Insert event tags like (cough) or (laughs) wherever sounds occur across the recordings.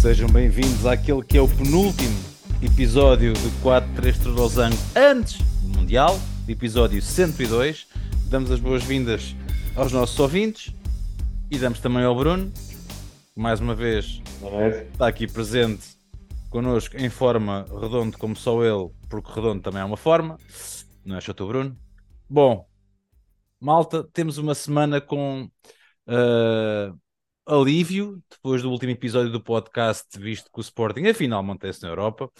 Sejam bem-vindos àquele que é o penúltimo episódio do 4-3 Losango antes do Mundial, episódio 102. Damos as boas-vindas aos nossos ouvintes e damos também ao Bruno, que mais uma vez está aqui presente connosco em forma redondo como só ele, porque redondo também é uma forma, não é, Chato Bruno? Bom, malta, temos uma semana com uh, alívio depois do último episódio do podcast, visto que o Sporting afinal mantém-se na Europa.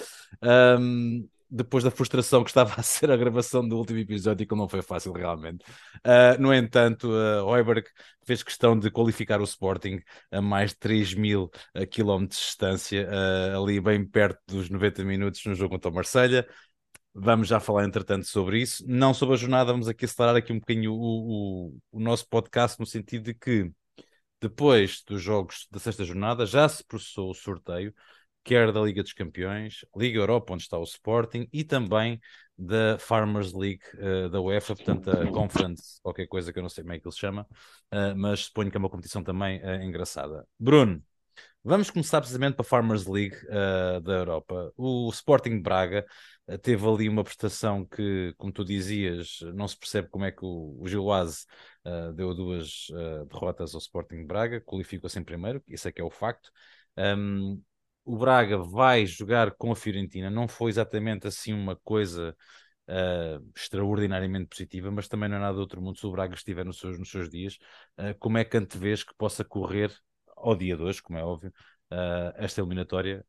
Um, depois da frustração que estava (laughs) a ser a gravação do último episódio, que não foi fácil realmente. Uh, no entanto, uh, Heuberg fez questão de qualificar o Sporting a mais de 3 mil uh, quilómetros de distância, uh, ali bem perto dos 90 minutos no jogo contra o Marselha. Vamos já falar, entretanto, sobre isso. Não sobre a jornada, vamos aqui acelerar aqui um bocadinho o, o, o nosso podcast, no sentido de que depois dos jogos da sexta jornada, já se processou o sorteio, quer da Liga dos Campeões, Liga Europa, onde está o Sporting, e também da Farmers League uh, da UEFA, portanto, a Conference, qualquer coisa que eu não sei como é que ele se chama, uh, mas suponho que é uma competição também uh, engraçada. Bruno, vamos começar precisamente para a Farmers League da Europa. O Sporting Braga teve ali uma prestação que, como tu dizias, não se percebe como é que o, o Gilwaz uh, deu duas uh, derrotas ao Sporting Braga, qualificou-se em primeiro, isso é que é o facto. Um, o Braga vai jogar com a Fiorentina, não foi exatamente assim uma coisa uh, extraordinariamente positiva, mas também não é nada do outro mundo se o Braga estiver nos seus, nos seus dias. como é que antevês que possa correr ao dia de hoje, como é óbvio, esta eliminatória?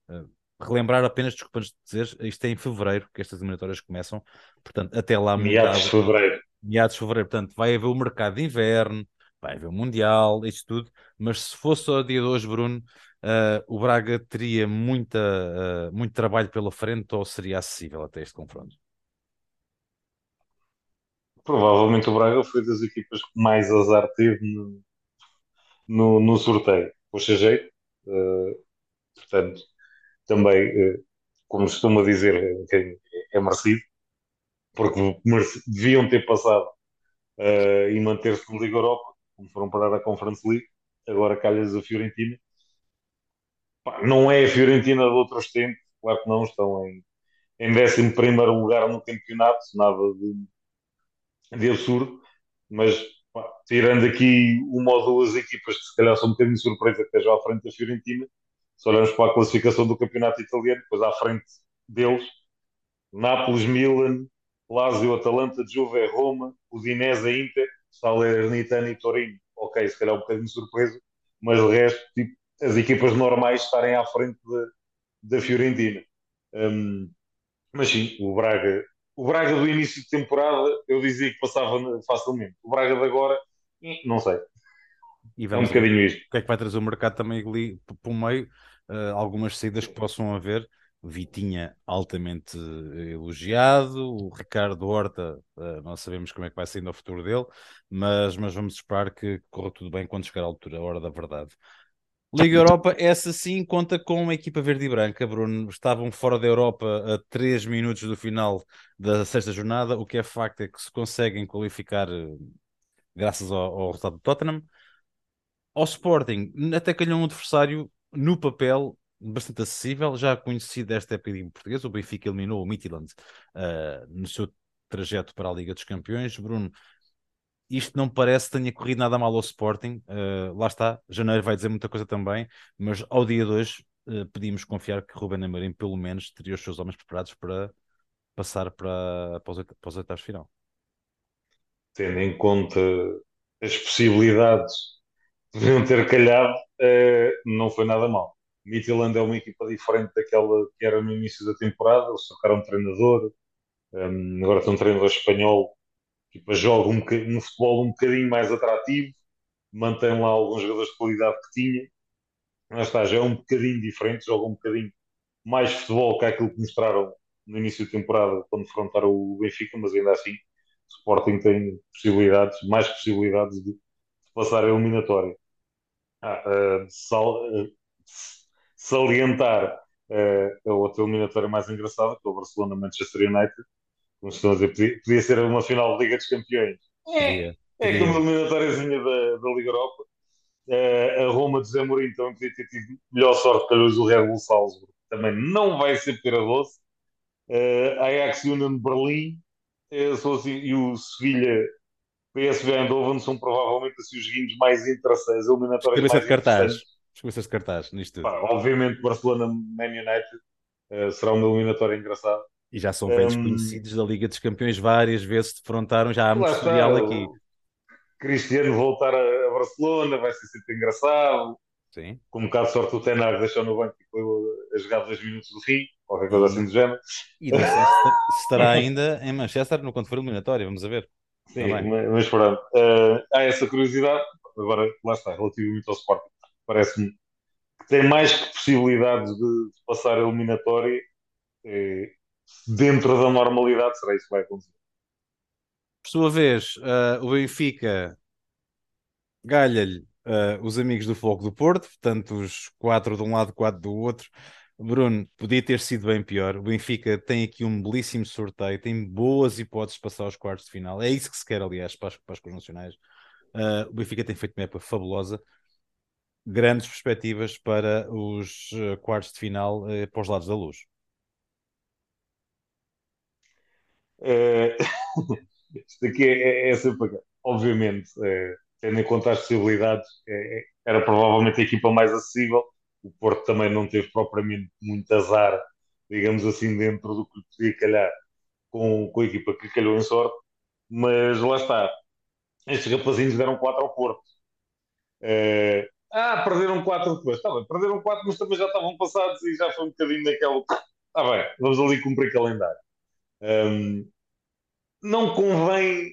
Relembrar apenas, desculpa dizer, isto é em fevereiro que estas eliminatórias começam, portanto, até lá. Meados de fevereiro. Meados de fevereiro, portanto, vai haver o mercado de inverno, vai haver o Mundial, isto tudo, mas se fosse o dia de hoje, Bruno, uh, o Braga teria muita, uh, muito trabalho pela frente ou seria acessível até este confronto? Provavelmente o Braga foi das equipas que mais azar teve no, no, no sorteio. Puxa jeito, uh, portanto, também, eh, como costumo dizer, é, é merecido, porque deviam ter passado uh, e manter-se na Liga Europa, como foram parar a Conference League, agora calhas a Fiorentina. Pá, não é a Fiorentina de outros tempos, claro que não, estão em, em 11 lugar no campeonato, nada de, de absurdo, mas pá, tirando aqui uma ou duas equipas que se calhar são um bocadinho surpresa que estejam à frente da Fiorentina, se olharmos para a classificação do campeonato italiano, depois à frente deles, Nápoles, Milan, Lazio, Atalanta, Juve, Roma, Udinese, Inter, Salernitana e Torino. Ok, se calhar um bocadinho de surpresa, mas o resto, tipo, as equipas normais estarem à frente da, da Fiorentina. Um, mas sim, o Braga, o Braga do início de temporada, eu dizia que passava facilmente. O Braga de agora, não sei. E vamos é um bocadinho isto. O que é que vai trazer o mercado também ali para o meio? uh, algumas saídas que possam haver. Vitinha altamente eh, elogiado, o Ricardo Horta, uh, nós sabemos como é que vai sendo o futuro dele, mas, mas vamos esperar que corra tudo bem quando chegar a altura, a hora da verdade. Liga Europa, essa sim conta com uma equipa verde e branca, Bruno. Estavam fora da Europa a 3 minutos do final da sexta jornada. O que é facto é que se conseguem qualificar graças ao, ao resultado do Tottenham. Ao Sporting, até calhou um adversário no papel, bastante acessível, já conhecido desta época em português. O Benfica eliminou o Midland uh, no seu trajeto para a Liga dos Campeões. Bruno, isto não parece que tenha corrido nada mal ao Sporting. Uh, lá está, janeiro vai dizer muita coisa também, mas ao dia de hoje uh, pedimos confiar que Ruben Amorim pelo menos teria os seus homens preparados para passar para, os, para os oitavos final. Tendo em conta as possibilidades deviam ter calhado, uh, não foi nada mal. Midtjylland é uma equipa diferente daquela que era no início da temporada, eles trocaram um treinador, um, ehm, agora tem um treinador espanhol que joga um, um, futebol um bocadinho mais atrativo, mantém lá alguns jogadores de qualidade que tinha, mas está, já é um bocadinho diferente, joga um bocadinho mais futebol que aquilo que mostraram no início da temporada quando enfrentaram o Benfica, mas ainda assim o Sporting tem possibilidades, mais possibilidades de, de passar a eliminatória. Ah, uh, sal, uh, salientar uh, a outra eliminatória mais engraçada, que é o Barcelona-Manchester United. Como estão a dizer, podia, podia, ser uma final de Liga dos Campeões. É, é como uma eliminatóriazinha da, da Liga Europa. Uh, a Roma de Zé Mourinho também podia ter tido melhor sorte que o Red Bull Salzburgo. Também não vai ser pera doce. Uh, Ajax Union de Berlim uh, assim, e o Sevilha PSV Eindhoven são provavelmente assim, os joguinhos mais interessantes, eliminatórios mais de cartaz. Escolha de cartaz nisto. Pá, obviamente Barcelona Man United uh, será uma eliminatória engraçada. E já são velhos um, conhecidos da Liga dos Campeões, várias vezes se defrontaram, já há muito tutorial aqui. Cristiano voltar a Barcelona vai ser sempre engraçado. Sim. Com um bocado de sorte o Tenar deixou no banco e foi a jogar 10 minutos do Rio, qualquer coisa assim do género. E não sei se estará (laughs) ainda em Manchester no quando for eliminatório, vamos a ver. Sim, mas, mas pronto. Uh, há essa curiosidade. Agora, lá está, relativamente ao Sporting, parece-me que tem mais que possibilidades de, de passar a eliminatória. Eh, dentro da normalidade, será isso que vai acontecer. Por sua vez, uh, o Benfica galha-lhe uh, os amigos do Fogo do Porto, portanto, os quatro de um lado, quatro do outro. Bruno, podia ter sido bem pior. O Benfica tem aqui um belíssimo sorteio, tem boas hipóteses de passar aos quartos de final. É isso que se quer, aliás, para as, para nacionais. Uh, o Benfica tem feito uma época fabulosa. Grandes perspectivas para os uh, quartos de final uh, para os lados da luz. É... (laughs) Isto aqui é, é, é. Obviamente, é, tendo em conta as possibilidades, é, é, era provavelmente a equipa mais acessível. O Porto também não teve propriamente muito azar, digamos assim, dentro do que podia calhar com, com a equipa que calhou em sorte. Mas lá está. Estes rapazinhos deram 4 ao Porto. É, ah, perderam 4 depois. Está bem, perderam 4, mas também já estavam passados e já foi um bocadinho daquele. Está bem, vamos ali cumprir calendário. Um, não convém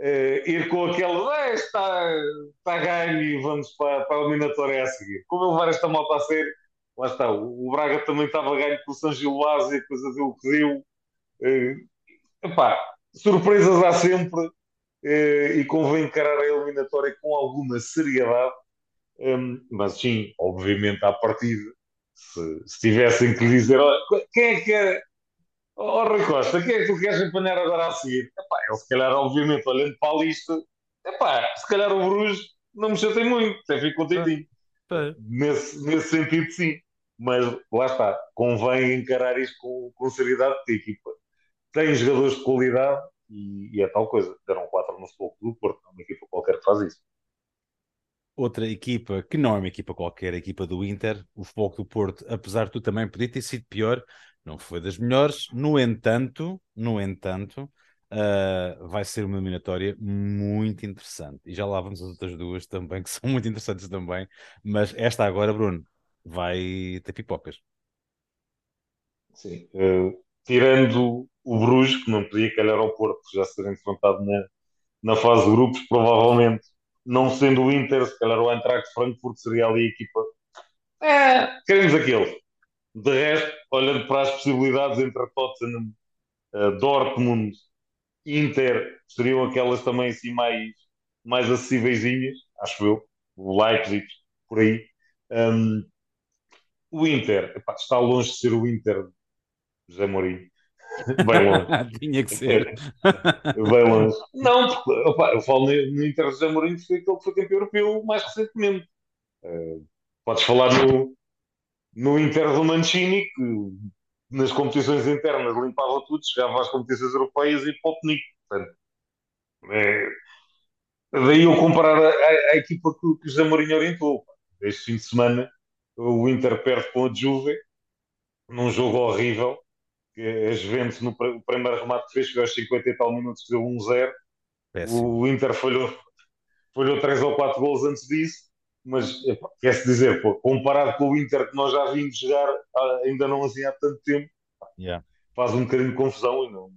uh, ir com aquele ah, está, está ganho e vamos para, para a eliminatória a seguir. Como levar esta moto a sério, lá está. O, o Braga também estava ganho com o São Giloase e coisa deu o que deu. Uh, epá, surpresas há sempre uh, e convém encarar a eliminatória com alguma seriedade. Um, mas sim, obviamente, à partida, se, se tivessem que dizer quem é que é Ó oh, Rui Costa, quem é que tu queres apanhar agora a seguir? Epá, ele se calhar, obviamente, olhando para a lista, epá, se calhar o Bruges não me chatei muito, até fico contentinho. É. Nesse, nesse sentido, sim. Mas lá está, convém encarar isto com, com seriedade, porque a equipa tem jogadores de qualidade e, e é tal coisa. Deram quatro no Futebol do Porto, não é uma equipa qualquer que faz isso outra equipa que não é uma equipa qualquer, a equipa do Inter, o Futebol do Porto, apesar de tu também podia ter sido pior, não foi das melhores. No entanto, no entanto, uh, vai ser uma eliminatória muito interessante. E já lá vamos as outras duas também, (laughs) que são muito interessantes também. Mas esta agora, Bruno, vai ter pipocas. Sim. Uh, tirando o Bruges, que não podia calhar ao Porto, já ser enfrentado na, na fase de grupos, provavelmente, não sendo o Inter, se calhar o Eintracht Frankfurt seria ali a equipa. É, queremos aquele. De resto, olhando para as possibilidades entre Tottenham, uh, Dortmund, Inter, seriam aquelas também assim mais, mais acessíveis, acho eu. O Leipzig, por aí. Um, o Inter, epá, está longe de ser o Inter José Mourinho. (laughs) Bem longe. Tinha que ser. Bem longe. Não, porque opa, eu falo no Inter José Mourinho, foi aquele que foi campeão europeu mais recentemente. Uh, podes falar no, no Inter do Mancini, que nas competições internas limpava tudo, chegava às competições europeias e Potnik. Portanto, é, daí eu comparar a, a, a equipa que, que o José Mourinho orientou. Este fim de semana o Inter perde com a Juve num jogo horrível. A Juventus, no primeiro remate que fez, chegou aos 50 e tal minutos, deu 1-0. O Inter falhou, falhou 3 ou 4 gols antes disso mas quer-se dizer, pô, comparado com o Inter que nós já vimos jogar ah, ainda não assim há tanto tempo, yeah. faz um bocadinho de confusão não.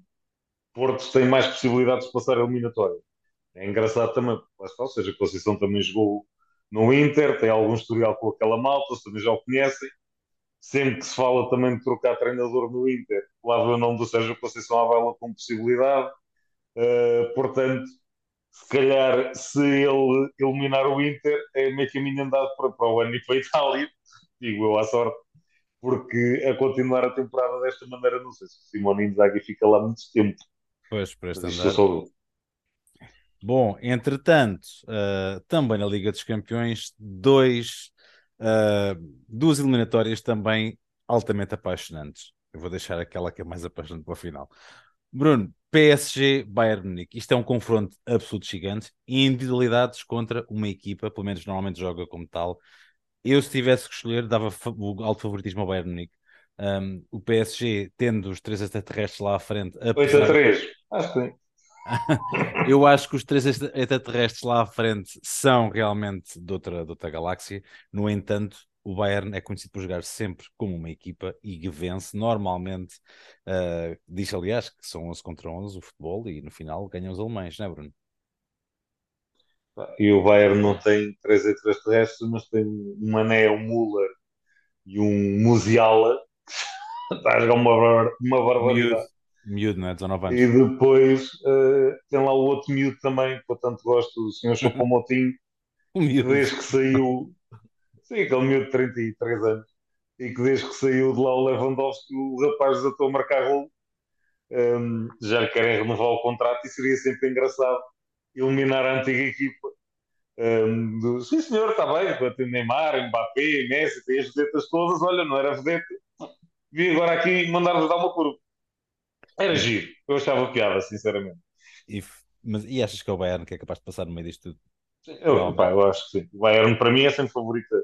Porto tem mais possibilidades de passar a eliminatória. É engraçado também, ou seja, a Conceição também jogou no Inter, tem algum historial com aquela malta, também já o conhecem. Sempre que se fala também de trocar treinador no Inter, lá vê o nome do Sérgio Conceição à baila com possibilidade. Uh, portanto, se calhar, se ele eliminar o Inter, é meio caminho andado para, para o ano e para a Itália, digo eu à sorte, porque a continuar a temporada desta maneira, não sei se o Simone Inzaghi fica lá muito tempo. Pois, para este andar. Só... Bom, entretanto, uh, também na Liga dos Campeões, dois, uh, duas eliminatórias também altamente apaixonantes. Eu vou deixar aquela que é mais apaixonante para o final. Bruno, PSG Bayern Munique. Isto é um confronto absoluto gigante. Individualidades contra uma equipa, pelo menos normalmente joga como tal. Eu, se tivesse que escolher, dava o alto favoritismo ao Bayern Munique. Um, o PSG, tendo os três extraterrestres lá à frente. 8 a 3, acho que (laughs) Eu acho que os três extraterrestres lá à frente são realmente de outra, de outra galáxia. No entanto, o Bayern é conhecido por jogar sempre como uma equipa e que vence normalmente. Uh, diz, aliás, que são 11 contra 11 o futebol e no final ganham os alemães, não é, Bruno? E o Bayern não tem três extraterrestres, mas tem um Mané, um Müller e um Musiala. Está (laughs) a jogar uma, uma barbaridade. Miúdo, não é? 19 anos. E depois uh, tem lá o outro miúdo também, que eu tanto gosto, o senhor Chocomotinho, (laughs) que desde que saiu, sim, aquele miúdo de 33 anos, e que desde que saiu de lá o Lewandowski, o rapaz já estou a marcar rolo, um, já lhe querem renovar o contrato e seria sempre engraçado eliminar a antiga equipa. Um, do, sim senhor, está bem, tem Neymar, Mbappé, Messi, tem as vedetas todas, olha, não era vedeta, vi agora aqui mandar-vos dar uma curva. Era giro, eu achava piada, sinceramente. E, mas, e achas que é o Bayern que é capaz de passar no meio disto tudo? Eu, pá, eu acho que sim. O Bayern, para mim, é sempre favorita.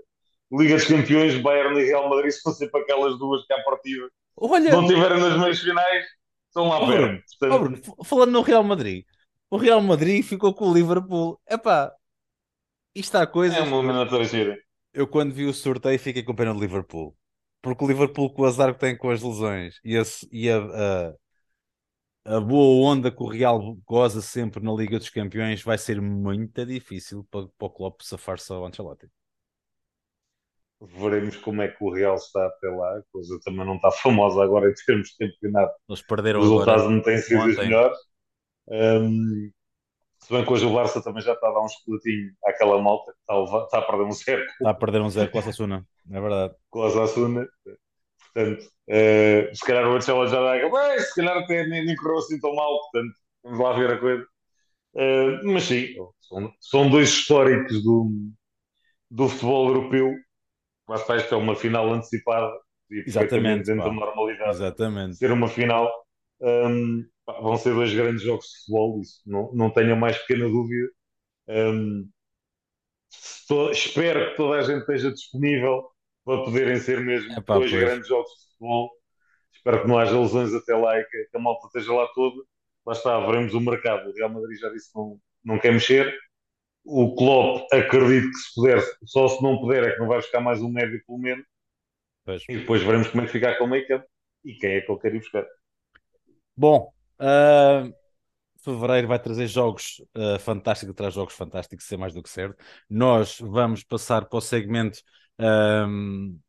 Liga dos Campeões, Bayern e Real Madrid são sempre aquelas duas que à partida. Olha, não tiveram nas meias finais, estão lá oh, perto. Portanto... Oh, falando no Real Madrid, o Real Madrid ficou com o Liverpool. Epá, isto há coisas. É uma eliminatória gira. Eu, quando vi o sorteio, fiquei com pena do Liverpool. Porque o Liverpool, com o azar que tem com as lesões e a, e a, a a boa onda que o Real goza sempre na Liga dos Campeões vai ser muito difícil para, para o Klopp safar-se ao Ancelotti. Veremos como é que o Real está até lá. A coisa também não está famosa agora em termos de campeonato. Eles perderam Os resultados não têm sido os melhores. Um, se bem que hoje o Barça também já está a dar um chocolatinho àquela malta está a, está a perder um zero. Está a perder um zero com a Sassuna, é verdade. Com a Sassuna. Portanto, uh, se calhar o Ancelotti já dá se calhar até nem, nem correu assim tão mal, portanto, vamos lá ver a coisa. Uh, mas sim, são, são, dois históricos do, do futebol europeu. Lá está, isto é uma final antecipada e Exatamente, dentro da normalidade. Exatamente. Ser uma final. Um, pá, vão ser dois grandes jogos de futebol, isso não, não tenho a mais pequena dúvida. Um, espero que toda a gente esteja disponível para poderem ser mesmo Epá, dois pois. grandes jogos de futebol. Espero que não haja lesões até lá e que, que a malta esteja lá toda. Lá está, veremos o mercado. O Real Madrid já disse que não, não quer mexer. O Klopp, acredito que se puder, só se não puder, é que não vai buscar mais um médio pelo menos. Pois. E depois veremos como é que fica com o meio campo e quem é que ele quer ir buscar. Bom, uh, fevereiro vai trazer jogos uh, fantásticos, traz jogos fantásticos, ser mais do que certo. Nós vamos passar para o segmento um,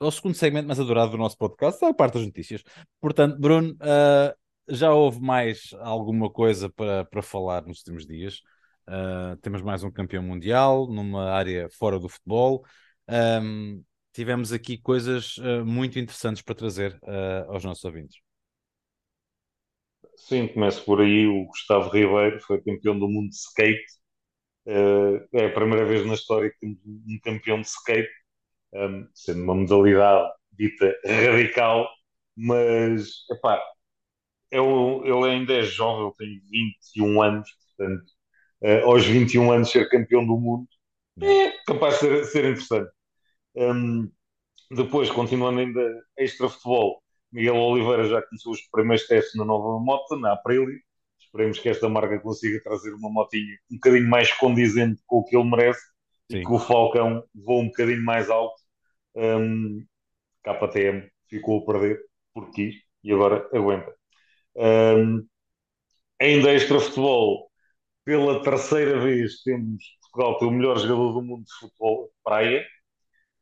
é o segundo segmento mais adorado do nosso podcast, é a parte das notícias. Portanto, Bruno, uh, já houve mais alguma coisa para, para falar nos últimos dias. Uh, temos mais um campeão mundial numa área fora do futebol. Um, tivemos aqui coisas uh, muito interessantes para trazer aos nossos ouvintes. Sim, começo por aí. O Gustavo Ribeiro foi campeão do mundo de skate Uh, é a primeira vez na história que temos um campeão de skate, um, sendo uma modalidade dita radical, mas epá, é ele ainda é jovem, ele tem 21 anos, portanto, uh, aos 21 anos ser campeão do mundo é capaz de ser, ser interessante. Um, depois, continuando ainda extra futebol, Miguel Oliveira já começou os primeiros testes na nova moto, na Aprilia, Esperemos que esta marca consiga trazer uma motinha um bocadinho mais condizente com o que ele merece Sim. e que o Falcão voe um bocadinho mais alto. Um, KTM ficou a perder porque quis e agora aguenta. Um, ainda extra futebol, pela terceira vez temos Portugal tem o melhor jogador do mundo de futebol de praia,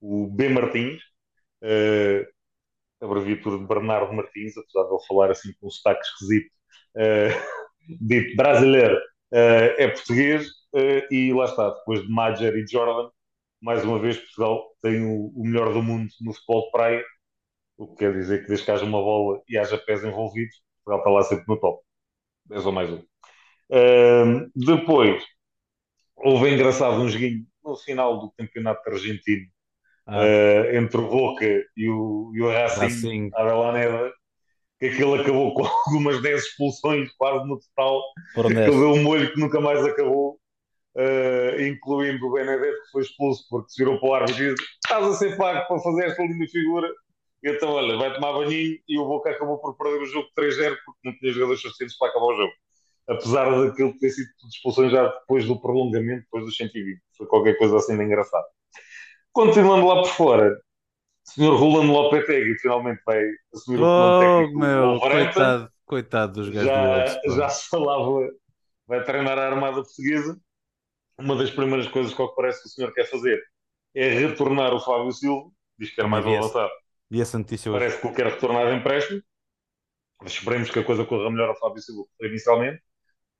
o B Martins, uh, abreviatura de Bernardo Martins, apesar de ele falar assim com um sotaque esquisito. Uh, (laughs) dito brasileiro uh, é português uh, e lá está, depois de Major e Jordan, mais uma vez Portugal tem o, o, melhor do mundo no futebol de praia, o que quer dizer que desde que haja uma bola e haja pés envolvidos, Portugal está lá sempre no top. 10 ou mais um. Uh, depois, houve engraçado um joguinho no final do campeonato argentino ah. uh, entre o Boca e o, e o Racing, Racing. Avellaneda, que aquilo acabou com (laughs) algumas 10 expulsões quase no total, que deu um molho que nunca mais acabou, uh, incluindo o Benedetto que foi expulso porque se virou para o árbitro e disse estás a ser pago para fazer esta linda figura, então olha, vai tomar banhinho e o Boca acabou por perder o jogo 3-0 porque não tinha jogadores suficientes para acabar o jogo. Apesar daquilo ter sido expulsões já depois do prolongamento, depois dos 120. Foi qualquer coisa assim de engraçado. Continuando lá por fora, o senhor Rolando Lopetegui finalmente vai assumir oh, o técnico meu, coitado, coitado dos gajos já, já se falava, vai treinar a Armada Portuguesa. Uma das primeiras coisas que, que parece que o senhor quer fazer é retornar o Fábio Silva, diz que era mais avançado e essa notícia hoje? Parece que ele quer retornar de empréstimo. Esperemos que a coisa corra melhor ao Fábio Silva que inicialmente.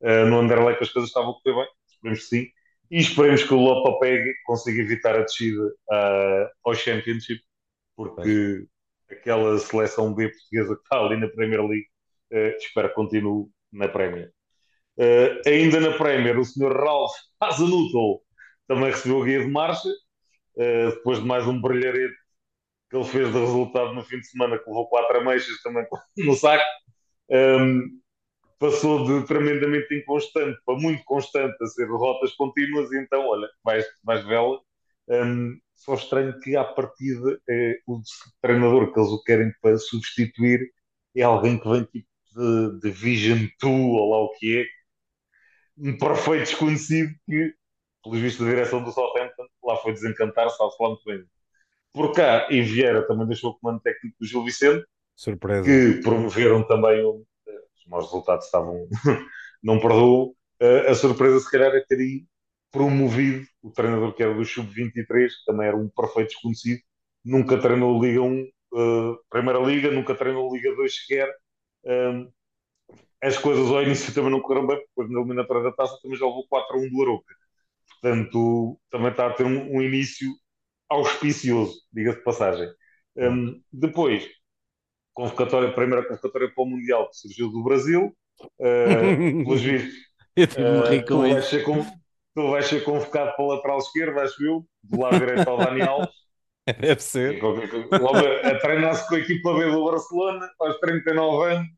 Uh, no Anderlecht as coisas estavam a correr bem. Esperemos que sim. E esperemos que o Lopapeg consiga evitar a descida uh, ao Championship, porque aquela seleção B portuguesa que está ali na Premier League, uh, espero que continue na Premier. Ainda na Premier, o Sr. Ralph Hazanutel também recebeu a guia de marcha, depois de mais um brilharete que ele fez de resultado no fim de semana, que levou quatro ameixas também (laughs) no saco, um, passou de tremendamente inconstante para muito constante a ser derrotas contínuas, e então, olha, mais, mais vela. Um, só estranho que, à partida, é, o treinador que eles o querem para substituir é alguém que vem tipo de, de Vision 2 ou lá o que é, um perfeito desconhecido que, pelo visto da direção do Southampton, lá foi desencantar, sabe-se lá muito bem por cá, e Vieira também deixou o comando técnico do Gil Vicente, Surpresa. que promoveram também os maus resultados estavam, (laughs) não perdoou. Uh, a surpresa, se calhar, é aí promovido o treinador que era do Sub-23, que também era um perfeito desconhecido, nunca treinou Liga 1, uh, eh, Primeira Liga, nunca treinou Liga 2 sequer. Um, as coisas ao início também não correram bem, depois na eliminatória da taça também já levou 4 a 1 do Aroca. Portanto, também está a ter um, um início auspicioso, diga-se de passagem. Um, depois, convocatória, primeira convocatória para o Mundial que surgiu do Brasil, uh, (laughs) pelos vistos. uh, tu, vais ser tu vais ser convocado para o lateral esquerdo, acho eu, do lado direito ao Dani Alves. (laughs) Deve ser. a treinar-se com a equipa B do Barcelona, aos 39 anos.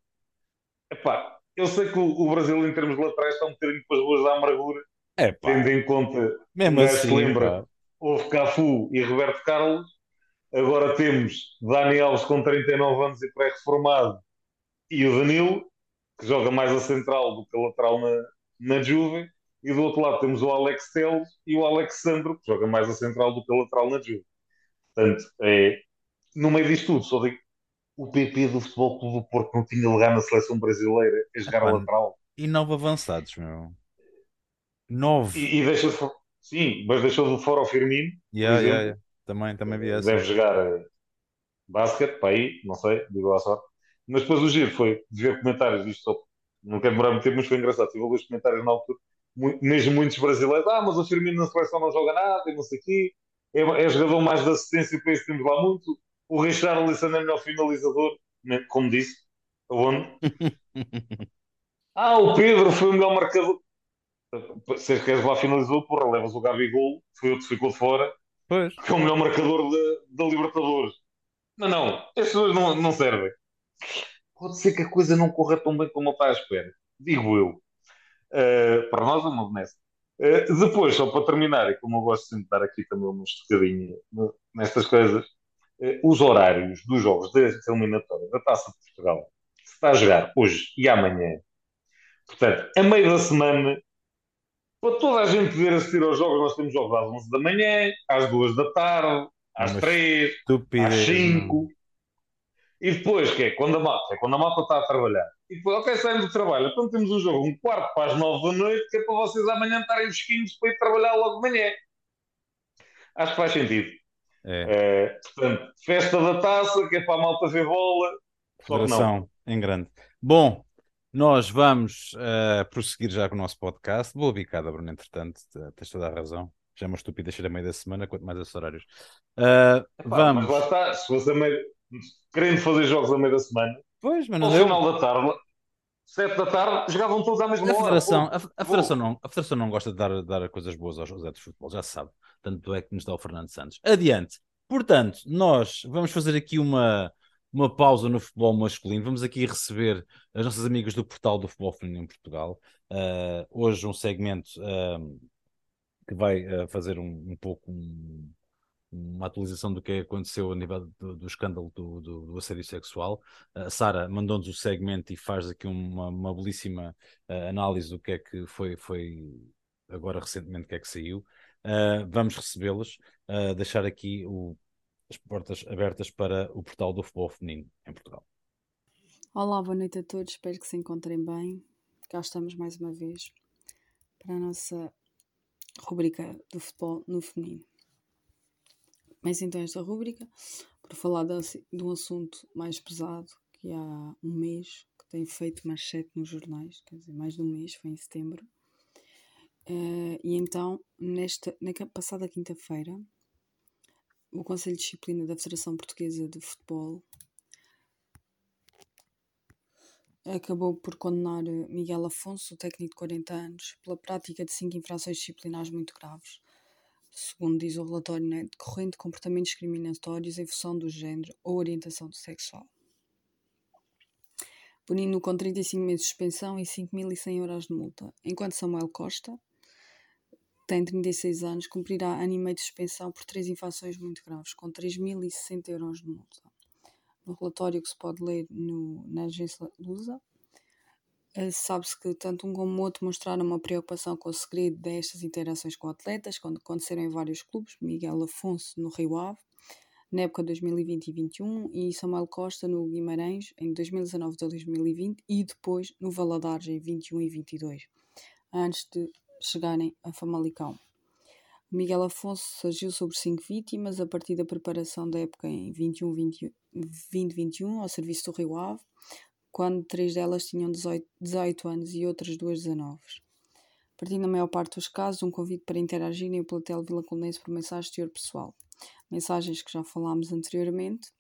Epá, eu sei que o, o Brasil, em termos de laterais, está um bocadinho para as ruas da amargura, Epá. tendo em conta, Mesmo assim, se lembra, pá houve Cafu e Roberto Carlos, agora temos Dani Alves com 39 anos e pré-reformado e o Danilo, que joga mais a central do que a lateral na, na Juve, e do outro lado temos o Alex Teles e o Alexandro, que joga mais a central do que a lateral na Juve. Portanto, é, no meio disto tudo, só digo o PP do Futebol Clube do Porto não tinha lugar na seleção brasileira a jogar a lateral. E nove avançados, meu. Nove. E, e deixa Sim, mas deixou de fora o Firmino. Yeah, yeah, yeah. Também, também vi essa. Deve jogar uh, basquete para aí, não sei, digo à sorte. Mas depois o giro foi de ver comentários disto, só, não quero demorar muito tempo, mas foi engraçado. Tive alguns comentários na altura, mesmo muitos brasileiros, ah, mas o Firmino na seleção não joga nada, e não sei o quê, é, é jogador mais de assistência, para isso temos lá muito. O Richarlison é melhor finalizador, né, como disse, aonde? (laughs) ah, o Pedro foi o melhor marcador se queres lá finalizou, porra, levas o Gabigol, foi outro que ficou fora, pois. que é o melhor marcador da Libertadores. Não, não, estes dois não, não servem. Pode ser que a coisa não corra tão bem como está à espera, digo eu. Uh, para nós é uma benesse. Uh, depois, só para terminar, e como eu gosto de dar aqui também uma estocadinha nestas coisas, uh, os horários dos jogos da eliminatória da Taça de Portugal, se está a jogar hoje e amanhã, portanto, a meio da semana, para toda a gente poder assistir aos jogos, nós temos jogos às 11 da manhã, às 2 da tarde, às Mas 3, às 5. E depois, que é quando a malta, é quando a malta está a trabalhar. E depois, ok, saímos do trabalho. Então temos um jogo, um quarto para as 9 da noite, que é para vocês amanhã estarem fresquinhos para ir trabalhar logo de manhã. Acho que faz sentido. É. É, portanto, festa da taça, que é para a malta ver bola. Federação em grande. Bom, nós vamos uh, prosseguir já com o nosso podcast. Boa bicada, Bruno, entretanto, tens toda a razão. Já é uma estúpida cheira a meio da semana, quanto mais esses horários. Uh, Epá, vamos. Mas lá está, se fosse a meio... querendo fazer jogos a meio da semana, pois, mas não ao deu. final da tarde, sete da tarde, jogavam todos à mesma a federação, hora. A, a, federação não, a Federação não gosta de dar, dar coisas boas aos adeptos de futebol, já se sabe. Tanto é que nos dá o Fernando Santos. Adiante. Portanto, nós vamos fazer aqui uma, uma pausa no futebol masculino. Vamos aqui receber as nossas amigas do portal do futebol feminino em Portugal. Uh, hoje um segmento uh, que vai uh, fazer um, um pouco um, uma atualização do que aconteceu a nível do, do escândalo do, do, do, assédio sexual. A Sara mandou-nos o segmento e faz aqui uma, uma belíssima análise do que é que foi, foi agora recentemente que é que saiu. Uh, vamos recebê-los, uh, deixar aqui o, as portas abertas para o portal do futebol feminino em Portugal. Olá, boa noite a todos, espero que se encontrem bem. Cá estamos mais uma vez para a nossa rubrica do futebol no feminino. Começo então esta rúbrica por falar de, um assunto mais pesado que há um mês, que tem feito manchete nos jornais, quer dizer, mais de um mês, foi em setembro. Uh, e então, nesta, na passada quinta-feira, o Conselho de Disciplina da Federação Portuguesa de Futebol acabou por condenar Miguel Afonso, técnico de 40 anos, pela prática de cinco infrações disciplinares muito graves, segundo diz o relatório, né, decorrente de comportamentos discriminatórios em função do género ou orientação sexual. Punindo com 35 meses de suspensão e 5.100 euros de multa, enquanto Samuel Costa tem 36 anos, cumprirá ano e meio de suspensão por três infrações muito graves, com 3.060 euros de multa. No relatório que se pode ler no, na agência Lusa, eh, sabe-se que tanto um como outro mostraram uma preocupação com o segredo destas interações com atletas, quando aconteceram em vários clubes, Miguel Afonso no Rio Ave, na época 2020 e 2021, e Samuel Costa no Guimarães, em 2019 e 2020, e depois no Valadares, em 21 e 22, antes de chegarem a Famalicão. Miguel Afonso agiu sobre cinco vítimas a partir da preparação da época em 2021 ao serviço do Rio Ave, quando três delas tinham 18, 18 anos e outras duas 19. Partindo na maior parte dos casos, um convite para interagirem o platel Vila Condense por mensagem de teor pessoal. Mensagens que já falámos anteriormente.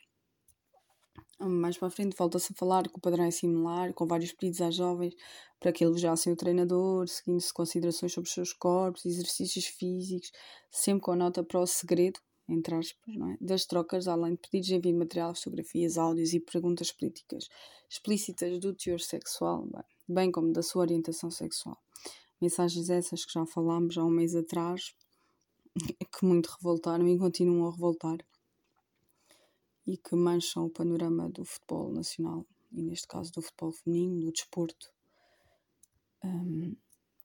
Mais para a frente volta-se a falar que o padrão é similar, com vários pedidos às jovens para que elogiassem o treinador, seguindo-se considerações sobre os seus corpos, exercícios físicos, sempre com a nota para o segredo, entre aspas, é? das trocas, além de pedidos de envio de material, fotografias, áudios e perguntas políticas explícitas do teor sexual, bem, bem como da sua orientação sexual. Mensagens essas que já falámos há um mês atrás, (laughs) que muito revoltaram e continuam a revoltar, e que mancham o panorama do futebol nacional, e neste caso do futebol feminino, do desporto. Um,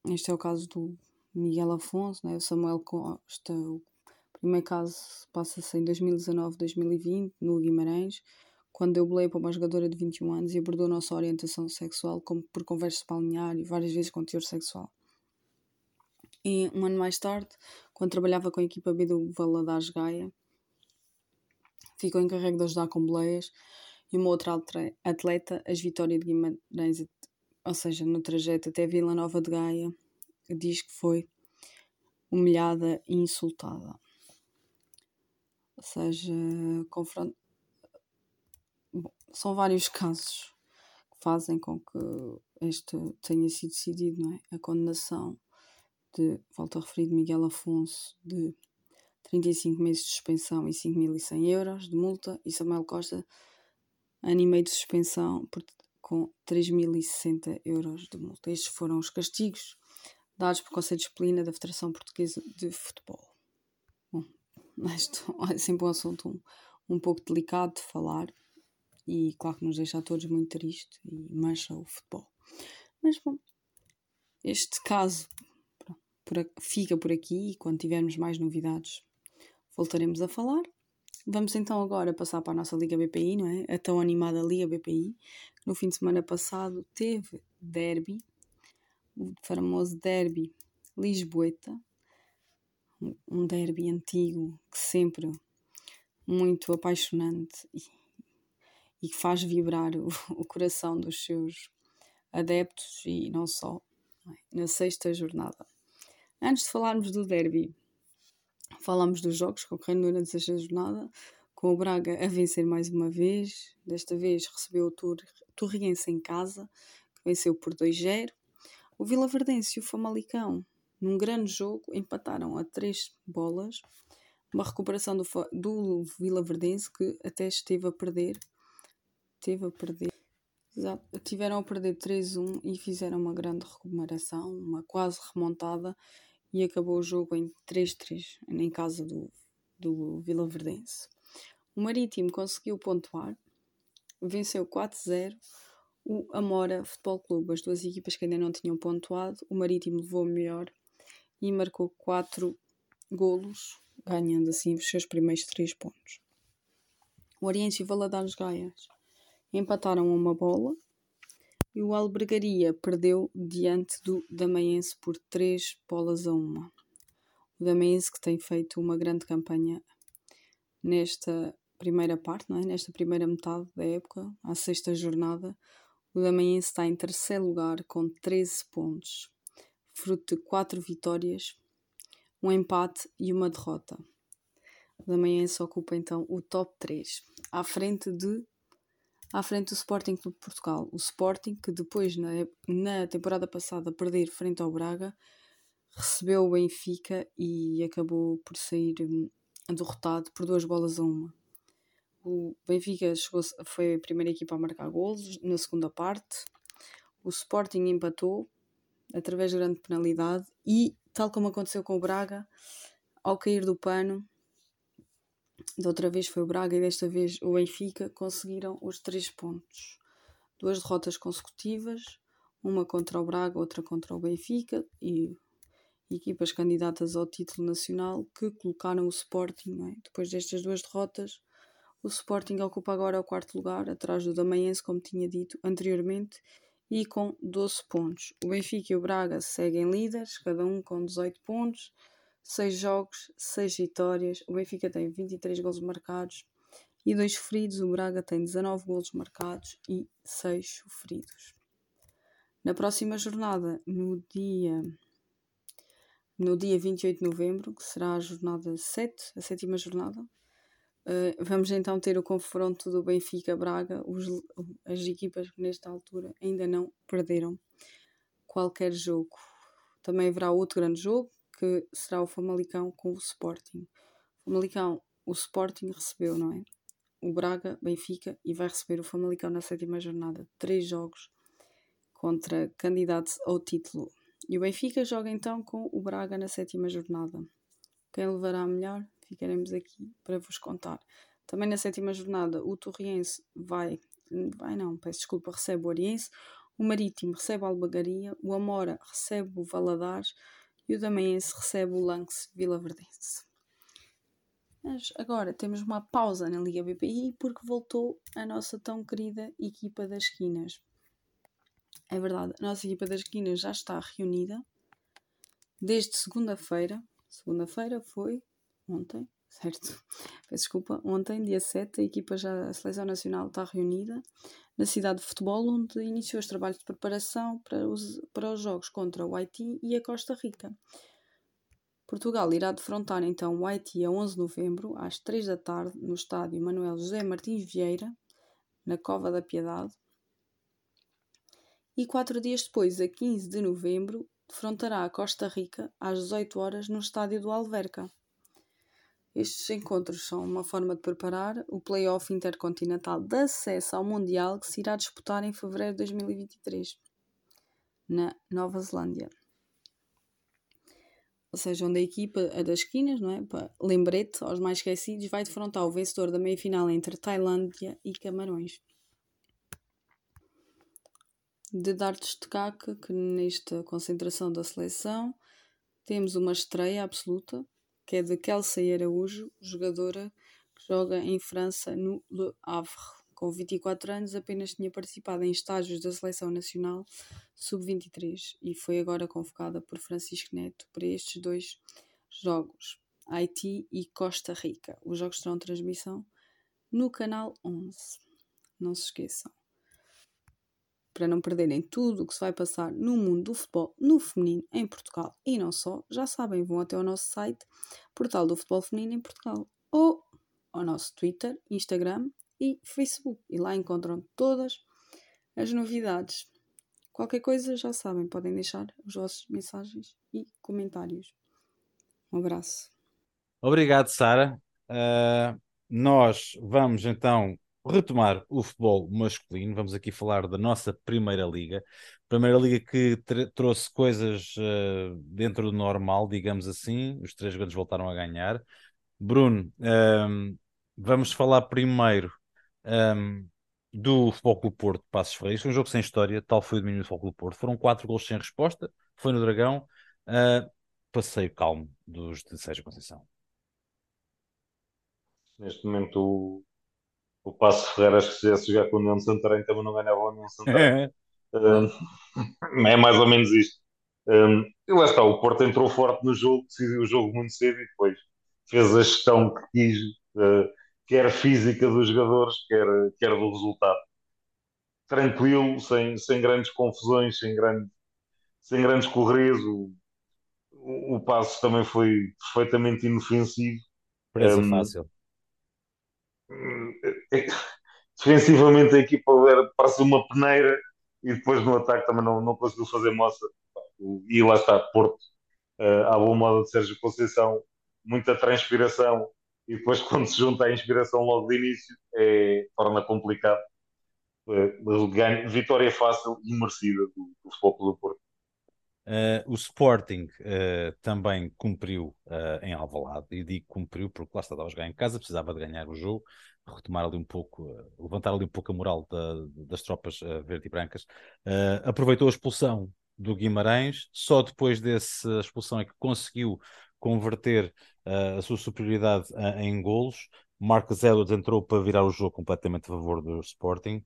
este é o caso do Miguel Afonso, né? o Samuel Costa, o primeiro caso passa-se em 2019-2020, no Guimarães, quando deu boleia para uma jogadora de 21 anos e abordou nossa orientação sexual como por conversa balnear e várias vezes com teor sexual. E um ano mais tarde, quando trabalhava com a equipa B do Valadares Gaia, ficou encarregue de ajudar com boleias e uma outra atleta, as Vitória de Guimarães, ou seja, no trajeto até Vila Nova de Gaia, diz que foi humilhada e insultada ou seja, confront... Bom, são vários casos que fazem com que este tenha sido decidido, não é? A condenação de, volto a referir, de Miguel Afonso de 35 meses de suspensão e 5.100 euros de multa e Samuel Costa ano e meio de suspensão por, com 3.060 euros de multa. Estes foram os castigos dados pelo Conselho de Disciplina da Federação Portuguesa de Futebol. (laughs) Isto (laughs) é sempre um assunto um, um pouco delicado de falar e claro que nos deixa a todos muito triste e mancha o futebol. Mas bom, este caso por, fica por aqui e quando tivermos mais novidades voltaremos a falar. Vamos então agora passar para a nossa Liga BPI, não é? A tão animada Liga BPI, no fim de semana passado teve derby, o famoso derby Lisboeta, um derby antigo que sempre muito apaixonante e, e que faz vibrar o, (laughs) o, coração dos seus adeptos e não só, é? na sexta jornada. Antes de falarmos do derby, falamos dos jogos que ocorreram durante a sexta jornada, com o Braga a vencer mais uma vez, desta vez recebeu o Tur Torriense em casa, venceu por 2-0. O Vila Verdense e o Famalicão, num grande jogo, empataram a 3 bolas. Uma recuperação do, do Vila Verdense que até esteve a perder. Teve a perder. Exato. Tiveram a perder 3-1 e fizeram uma grande recuperação, uma quase remontada e acabou o jogo em 3-3 em casa do, do Vila Verdense. O Marítimo conseguiu pontuar, venceu 4-0 o Amora Futebol Clube, as duas equipas que ainda não tinham pontuado, o Marítimo levou melhor e marcou 4 golos, ganhando assim os seus primeiros 3 pontos. O Oriente e Valadares Gaias empataram uma bola e o Albergaria perdeu diante do Damaense por 3 bolas a uma. O Damaense que tem feito uma grande campanha nesta primeira parte, é? nesta primeira metade da época, à sexta jornada, o Damaense está em terceiro lugar com 13 pontos, fruto de 4 vitórias, um empate e uma derrota. O Damaense ocupa então o top 3, à frente de à frente do Sporting Clube de Portugal. O Sporting, que depois na, na temporada passada perder frente ao Braga, recebeu o Benfica e acabou por sair hum, derrotado por duas bolas a uma. O Benfica chegou, foi a primeira equipa a marcar golos na segunda parte. O Sporting empatou através de grande penalidade e, tal como aconteceu com o Braga, ao cair do pano, da outra vez foi o Braga e desta vez o Benfica, conseguiram os três pontos. Duas derrotas consecutivas, uma contra o Braga, outra contra o Benfica e equipas candidatas ao título nacional que colocaram o Sporting, é? depois destas duas derrotas, o Sporting ocupa agora o quarto lugar, atrás do Damaense, como tinha dito anteriormente, e com 12 pontos. O Benfica e o Braga seguem líderes, cada um com 18 pontos, 6 jogos, 6 vitórias. O Benfica tem 23 gols marcados e 2 feridos. O Braga tem 19 gols marcados e 6 sofridos. Na próxima jornada, no dia no dia 28 de novembro, que será a jornada 7, a sétima jornada, Uh, vamos então ter o confronto do Benfica-Braga, as equipas que nesta altura ainda não perderam qualquer jogo. Também haverá outro grande jogo, que será o Famalicão com o Sporting. O Famalicão, o Sporting recebeu, não é? O Braga, Benfica e vai receber o Famalicão na sétima jornada. Três jogos contra candidatos ao título. E o Benfica joga então com o Braga na sétima jornada. Quem levará a melhor? ficaremos aqui para vos contar. Também na sétima jornada, o Torriense vai, vai não, peço desculpa, recebe o Oriense, o Marítimo recebe o Albagaria, o Amora recebe o Valadares e o Damaense recebe o Lance Vila Verdense. Mas agora temos uma pausa na Liga BPI porque voltou a nossa tão querida equipa das esquinas. É verdade, a nossa equipa das esquinas já está reunida desde segunda-feira. Segunda-feira foi ontem, certo? Peço desculpa, ontem, dia 7, a equipa já, a Seleção Nacional está reunida na cidade de futebol, onde iniciou os trabalhos de preparação para os, para os jogos contra o Haiti e a Costa Rica. Portugal irá defrontar então o Haiti a 11 de novembro, às 3 da tarde, no estádio Manuel José Martins Vieira, na Cova da Piedade. E quatro dias depois, a 15 de novembro, defrontará a Costa Rica às 18 horas no estádio do Alverca. Estes encontros são uma forma de preparar o Playoff Intercontinental de acesso ao Mundial que se irá disputar em fevereiro de 2023 na Nova Zelândia. Ou seja, onde a equipa a das esquinas, não é? Lembrete aos mais esquecidos, vai defrontar o vencedor da meia-final entre Tailândia e Camarões. De dar destaque que nesta concentração da seleção temos uma estreia absoluta que é de Kelsey Araújo, jogadora que joga em França no Le Havre. Com 24 anos, apenas tinha participado em estágios da Seleção Nacional Sub-23 e foi agora convocada por Francisco Neto para estes dois jogos, Haiti e Costa Rica. Os jogos terão transmissão no canal 11. Não se esqueçam para não perderem tudo o que se vai passar no mundo do futebol no feminino em Portugal e não só, já sabem, vão até ao nosso site, Portal do Futebol Feminino em Portugal, ou ao nosso Twitter, Instagram e Facebook. E lá encontram todas as novidades. Qualquer coisa já sabem, podem deixar as vossas mensagens e comentários. Um abraço. Obrigado, Sara. Uh, nós vamos então retomar o futebol masculino. Vamos aqui falar da nossa Primeira Liga. Primeira Liga que trouxe coisas uh, dentro do normal, digamos assim. Os três grandes voltaram a ganhar. Bruno, um, vamos falar primeiro um, do Futebol Clube Porto Passos Ferreira. Foi um jogo sem história, tal foi o domínio do Futebol Clube Porto. Foram quatro gols sem resposta, foi no Dragão. Uh, passeio calmo dos de Sérgio Conceição. Neste momento o, Passo Ferreira, acho que se quisesse jogar com o União de Santarém, também não ganhava o União de Santarém. um, (laughs) é mais ou menos isto. Um, e lá está, o Porto entrou forte no jogo, decidiu o jogo muito cedo e depois fez a gestão que quis, uh, quer física dos jogadores, quer, quer do resultado. Tranquilo, sem, sem grandes confusões, sem, grande, sem grandes correios. O, o, o passo também foi perfeitamente inofensivo. Presa um, fácil. (laughs) Defensivamente a equipa era, parece uma peneira e depois no ataque também não, não conseguiu fazer moça. E lá está, Porto, uh, à boa moda de Sérgio Conceição, muita transpiração e depois (laughs) quando se junta a inspiração logo de início é, torna complicado. Uh, ganho, vitória fácil e merecida do, do Futebol do Porto. Uh, o Sporting uh, também cumpriu uh, em Alvalade, e digo cumpriu porque lá estava a jogar em casa, precisava de ganhar o jogo, retomar ali um pouco, levantar ali um pouco a moral da, das tropas verde e brancas. aproveitou a expulsão do Guimarães, só depois dessa expulsão é que conseguiu converter a sua superioridade em golos. Marcos Edwards entrou para virar o jogo completamente a favor do Sporting.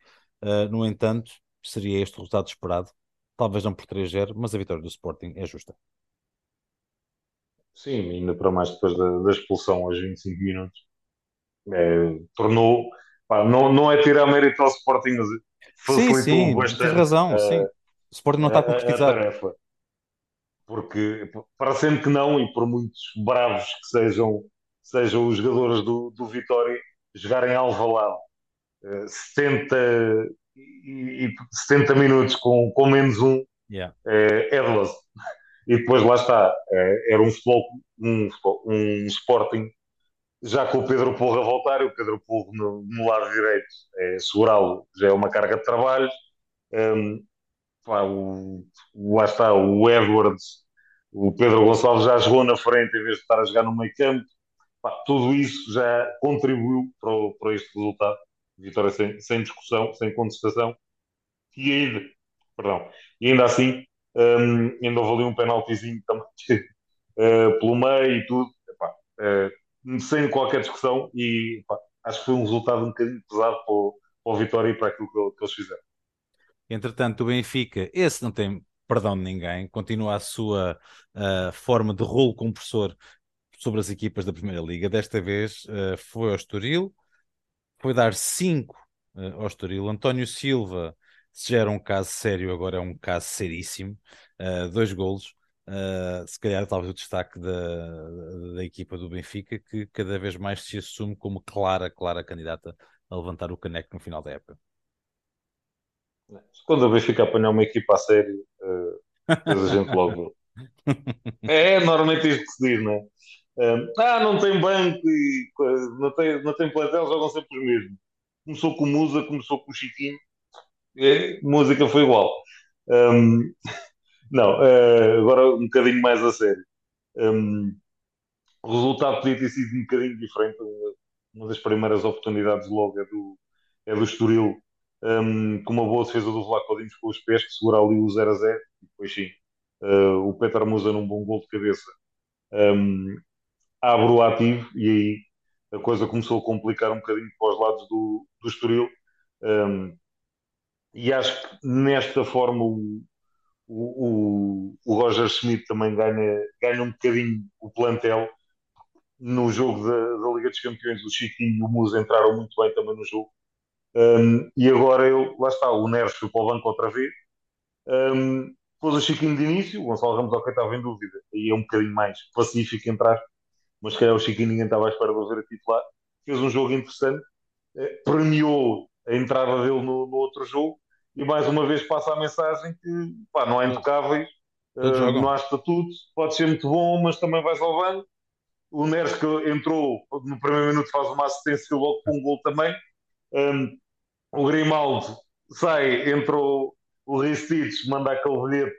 No entanto, seria este o resultado esperado. Talvez não por 3-0, mas a vitória do Sporting é justa. Sim, ainda para mais depois da, da expulsão aos 25 minutos. É, tornou. Pá, não, não é tirar mérito ao Sporting, mas facilitou sim, sim, bastante. Tens razão, sim. O Sporting não está a concretizar. Porque parecendo que não, e por muitos bravos que sejam, sejam os jogadores do, do Vitória, jogarem Alvalade 70, e, e 70 minutos com, com menos um yeah. é, é de E depois lá está, é, era um futebol, um, um Sporting, já com o Pedro Porro a voltar, e o Pedro Porro no, no lado direito, é, segurá-lo já é uma carga de trabalho. Um, pá, o, lá está, o Edwards, o Pedro Gonçalves já jogou na frente em vez de estar a jogar no meio campo. Pá, tudo isso já contribuiu para, para este resultado. Vitória sem, sem, discussão, sem contestação. E ainda, perdão, e ainda assim, um, ainda houve ali um penaltizinho também uh, (laughs) pelo meio e tudo. Epá, uh, sem qualquer discussão. E epá, acho que foi um resultado um bocadinho pesado para o, para Vitória e para aquilo que, que eles fizeram. Entretanto, o Benfica, esse não tem perdão de ninguém, continua a sua uh, forma de rolo compressor sobre as equipas da Primeira Liga. Desta vez uh, foi ao Estoril, foi dar 5 uh, ah, ao Estoril. António Silva, se já era um caso sério, agora é um caso seríssimo. Uh, dois golos. Uh, se calhar talvez o destaque da, da equipa do Benfica, que cada vez mais se assume como clara, clara candidata a levantar o caneco no final da época. Quando o Benfica apanhar uma equipa a sério, uh, a gente logo. (laughs) É, normalmente isto que se diz, não é? Ah, não tem banco e não tem, não tem plantel, jogam sempre os mesmos. Começou com o Musa, começou com o Chiquinho, é, música foi igual. Um, (laughs) não, uh, agora um bocadinho mais a sério. Um, o resultado podia ter sido um bocadinho diferente. Uma das primeiras oportunidades logo é do, é do Estoril um, com uma boa defesa do Vlaco Dimos com os pés, que segura ali o 0 a 0. E depois sim, uh, o Peter Musa num bom gol de cabeça um, abre o ativo e aí a coisa começou a complicar um bocadinho para os lados do, do Estoril. Um, e acho que nesta forma o, o, o, Roger Schmidt também ganha, ganha um bocadinho o plantel. No jogo da, da Liga dos Campeões, o Chiquinho e o Musa entraram muito bem também no jogo. Um, e agora eu, lá está, o Neres foi para o banco outra vez. Um, pôs o Chiquinho de início, o Gonçalo Ramos ok estava em dúvida, aí é um bocadinho mais pacífico entrar, mas se calhar o Chiquinho ninguém estava à espera de ver a titular. Fez um jogo interessante, eh, premiou a entrada dele no, no, outro jogo e mais uma vez passa a mensagem que pá, não há intocáveis, uh, não há estatuto, pode ser muito bom, mas também vais ao banho. O Neres que entrou no primeiro minuto faz uma assistência logo com um gol também. Um, o Grimaldo sai, entrou o Ristides, manda aquele bilhete.